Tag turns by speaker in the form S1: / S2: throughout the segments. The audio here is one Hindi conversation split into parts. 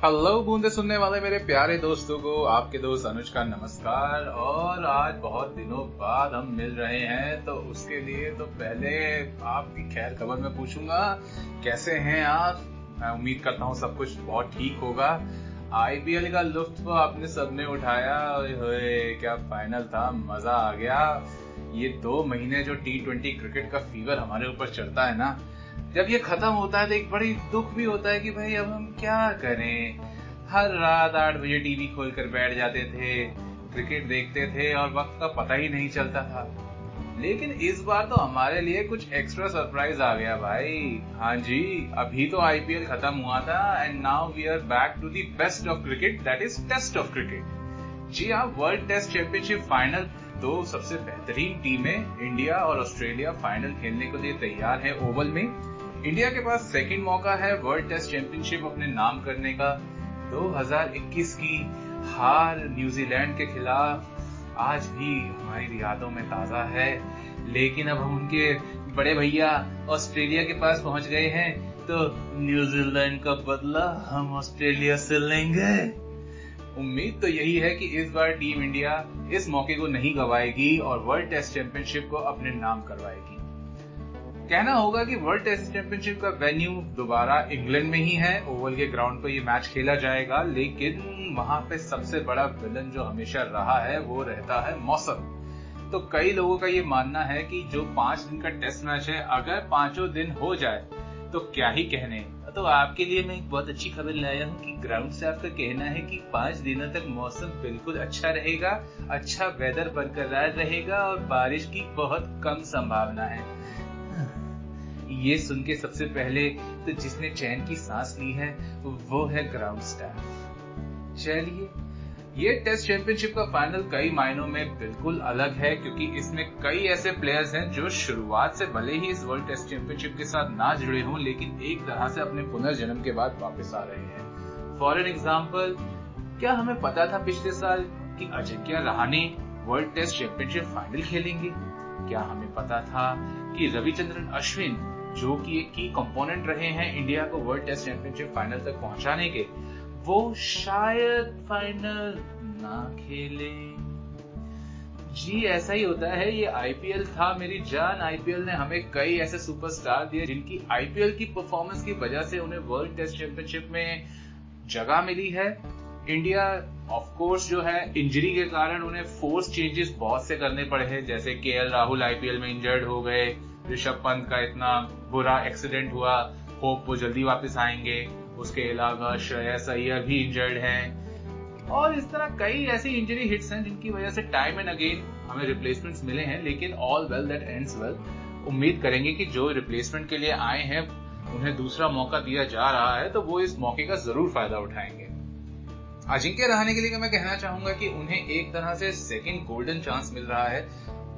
S1: हेलो बूंदे सुनने वाले मेरे प्यारे दोस्तों को, आपके दोस्त अनुज का नमस्कार। और आज बहुत दिनों बाद हम मिल रहे हैं तो उसके लिए तो पहले आपकी खैर खबर में पूछूँगा। कैसे हैं आप? मैं उम्मीद करता हूँ सब कुछ बहुत ठीक होगा। आईपीएल का लुत्फ आपने सबने उठाया। क्या फाइनल था? मज़ा आ गया। ये दो महीने जो टी ट्वेंटी क्रिकेट का फीवर हमारे ऊपर चढ़ता है ना जब ये खत्म होता है तो एक बड़ी दुख भी होता है कि भाई अब हम क्या करें? हर रात आठ बजे टीवी खोल कर बैठ जाते थे, क्रिकेट देखते थे और वक्त का पता ही नहीं चलता था। लेकिन इस बार तो हमारे लिए कुछ एक्स्ट्रा सरप्राइज़ आ गया भाई। हाँ जी, अभी तो आईपीएल खत्म हुआ था and now we are back to the best of cricket that is test of cricket जी हाँ वर्ल्ड टेस्ट चैंपियनशिप फाइनल दो सबसे बेहतरीन टीमें इंडिया और ऑस्ट्रेलिया फाइनल खेलने के लिए तैयार है ओवल में। इंडिया के पास सेकंड मौका है वर्ल्ड टेस्ट चैंपियनशिप अपने नाम करने का। 2021 की हार न्यूजीलैंड के खिलाफ आज भी हमारी यादों में ताज़ा है। लेकिन अब हम उनके बड़े भैया ऑस्ट्रेलिया के पास पहुँच गए हैं। तो न्यूजीलैंड का बदला हम ऑस्ट्रेलिया से लेंगे। उम्मीद तो यही है कि इस बार टीम इंडिया इस मौके को नहीं गवाएगी और वर्ल्ड टेस्ट चैंपियनशिप को अपने नाम करवाएगी। कहना होगा कि वर्ल्ड टेस्ट चैंपियनशिप का वेन्यू दोबारा इंग्लैंड में ही है। ओवल के ग्राउंड पर ये मैच खेला जाएगा, लेकिन वहाँ पे सबसे बड़ा विलन जो हमेशा रहा है, वो रहता है मौसम। तो कई लोगों का ये मानना है कि जो पाँच दिन का टेस्ट मैच है, अगर पाँचों दिन हो जाए तो क्या ही कहने। तो आपके लिए मैं एक बहुत अच्छी खबर लाया हूँ कि ग्राउंड से आपका कहना है कि पाँच दिनों तक मौसम बिल्कुल अच्छा रहेगा अच्छा वेदर बरकरार रहेगा और बारिश की बहुत कम संभावना है। ये सुन के सबसे पहले तो जिसने चैन की सांस ली है, वो है ग्राउंड स्टाफ चलिए, ये टेस्ट चैंपियनशिप का फाइनल कई मायनों में बिल्कुल अलग है, क्योंकि इसमें कई ऐसे प्लेयर्स हैं जो शुरुआत से भले ही इस वर्ल्ड टेस्ट चैंपियनशिप के साथ ना जुड़े हों, लेकिन एक तरह से अपने पुनर्जन्म के बाद वापस आ रहे हैं। फॉर एन एग्ज़ाम्पल क्या हमें पता था पिछले साल कि Ajinkya Rahane world test championship final खेलेंगे? क्या हमें पता था कि रविचंद्रन अश्विन जो कि एक की कंपोनेंट रहे हैं इंडिया को वर्ल्ड टेस्ट चैंपियनशिप फाइनल तक पहुँचाने के, वो शायद फाइनल ना खेले। जी, ऐसा ही होता है, ये आईपीएल था मेरी जान। आईपीएल ने हमें कई ऐसे सुपरस्टार दिए जिनकी आईपीएल की परफॉर्मेंस की वजह से उन्हें वर्ल्ड टेस्ट चैंपियनशिप में जगह मिली है। इंडिया ऑफ़ कोर्स जो है इंजरी के कारण उन्हें फोर्स चेंजेस बहुत से करने पड़े हैं, जैसे के राहुल आईपीएल में इंजर्ड हो गए। ऋषभ पंत का इतना बुरा एक्सीडेंट हुआ होप वो जल्दी वापस आएँगे। उसके अलावा श्रेयस अय्यर भी इंजर्ड हैं। और इस तरह कई ऐसी इंजरी हिट्स हैं जिनकी वजह से टाइम एंड अगेन हमें रिप्लेसमेंट्स मिले हैं, लेकिन all well that ends well उम्मीद करेंगे कि जो रिप्लेसमेंट के लिए आए हैं, उन्हें दूसरा मौका दिया जा रहा है तो वो इस मौके का ज़रूर फ़ायदा उठाएँगे। अजिंक्य रहने के लिए मैं कहना चाहूँगा कि उन्हें एक तरह से सेकंड गोल्डन चांस मिल रहा है।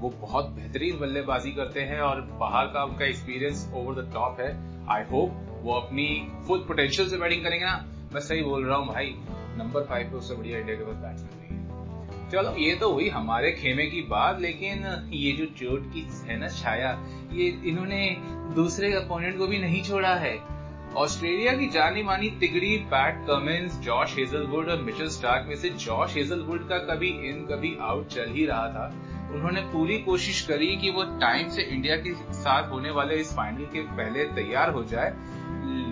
S1: वो बहुत बेहतरीन बल्लेबाजी करते हैं और बाहर का उनका एक्सपीरियंस ओवर द टॉप है। आई होप वो अपनी फुल पोटेंशियल से बैटिंग करेंगे ना। मैं सही बोल रहा हूँ भाई नंबर फाइव पे उससे बढ़िया इंडिया के पास बैट्समैन है। चलो, ये तो हुई हमारे खेमे की बात, लेकिन ये जो चोट की है ना छाया, ये इन्होंने दूसरे अपोनेंट को भी नहीं छोड़ा है। ऑस्ट्रेलिया की जानी मानी तिगड़ी पैट कमिंस जॉश हेजलवुड और मिचेल स्टार्क में से जॉश हेजलवुड का कभी इन कभी आउट चल ही रहा था। उन्होंने पूरी कोशिश करी कि वो टाइम से इंडिया के साथ होने वाले इस फाइनल के पहले तैयार हो जाए,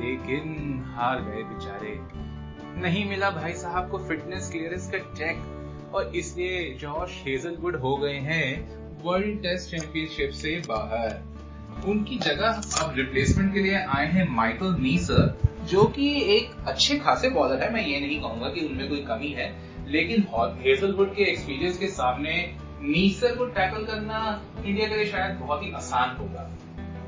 S1: लेकिन हार गए बेचारे। नहीं मिला भाई साहब को फिटनेस क्लियरेंस का चेक और इसलिए जॉश हेजलवुड हो गए हैं वर्ल्ड टेस्ट चैंपियनशिप से बाहर। उनकी जगह अब रिप्लेसमेंट के लिए आए हैं माइकल नीसर जो कि एक अच्छे खासे बॉलर है। मैं ये नहीं कहूँगा कि उनमें कोई कमी है, लेकिन हेजलवुड के एक्सपीरियंस के सामने नीसर को टैकल करना इंडिया के लिए शायद बहुत ही आसान होगा।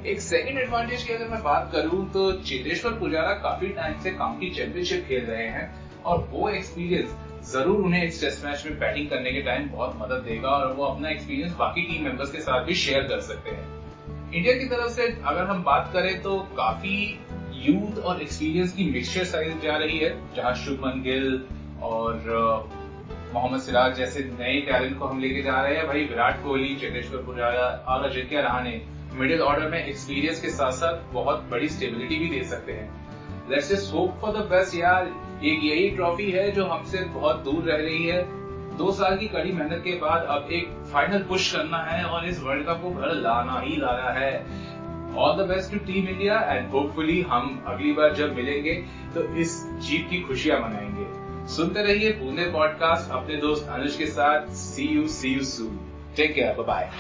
S1: एक सेकंड एडवांटेज की अगर मैं बात करूँ तो चेतेश्वर पुजारा काफ़ी टाइम से काउंटी चैंपियनशिप खेल रहे हैं और वो एक्सपीरियंस ज़रूर उन्हें इस टेस्ट मैच में बैटिंग करने के टाइम बहुत मदद देगा और वो अपना एक्सपीरियंस बाकी टीम मेंबर्स के साथ भी शेयर कर सकते हैं। इंडिया की तरफ़ से अगर हम बात करें तो काफ़ी यूथ और एक्सपीरियंस की मिक्सचर साइज़ जा रही है, जहाँ शुभमन गिल और मोहम्मद सिराज जैसे नए टैलेंट को हम लेके जा रहे हैं भाई विराट कोहली, चेतेश्वर पुजारा और अजिंक्य रहाने मिडिल ऑर्डर में एक्सपीरियंस के साथ साथ बहुत बड़ी स्टेबिलिटी भी दे सकते हैं। Let's just hope for the best यार। एक यही ट्रॉफी है जो हमसे बहुत दूर रह रही है। दो साल की कड़ी मेहनत के बाद अब एक फाइनल पुश करना है और इस वर्ल्ड कप को घर लाना ही लाना है। All the best to team India and hopefully हम अगली बार जब मिलेंगे तो इस जीत की खुशियाँ मनाएँगे। सुनते रहिए पुणे पॉडकास्ट अपने दोस्त अनुज के साथ। See you see you soon take care bye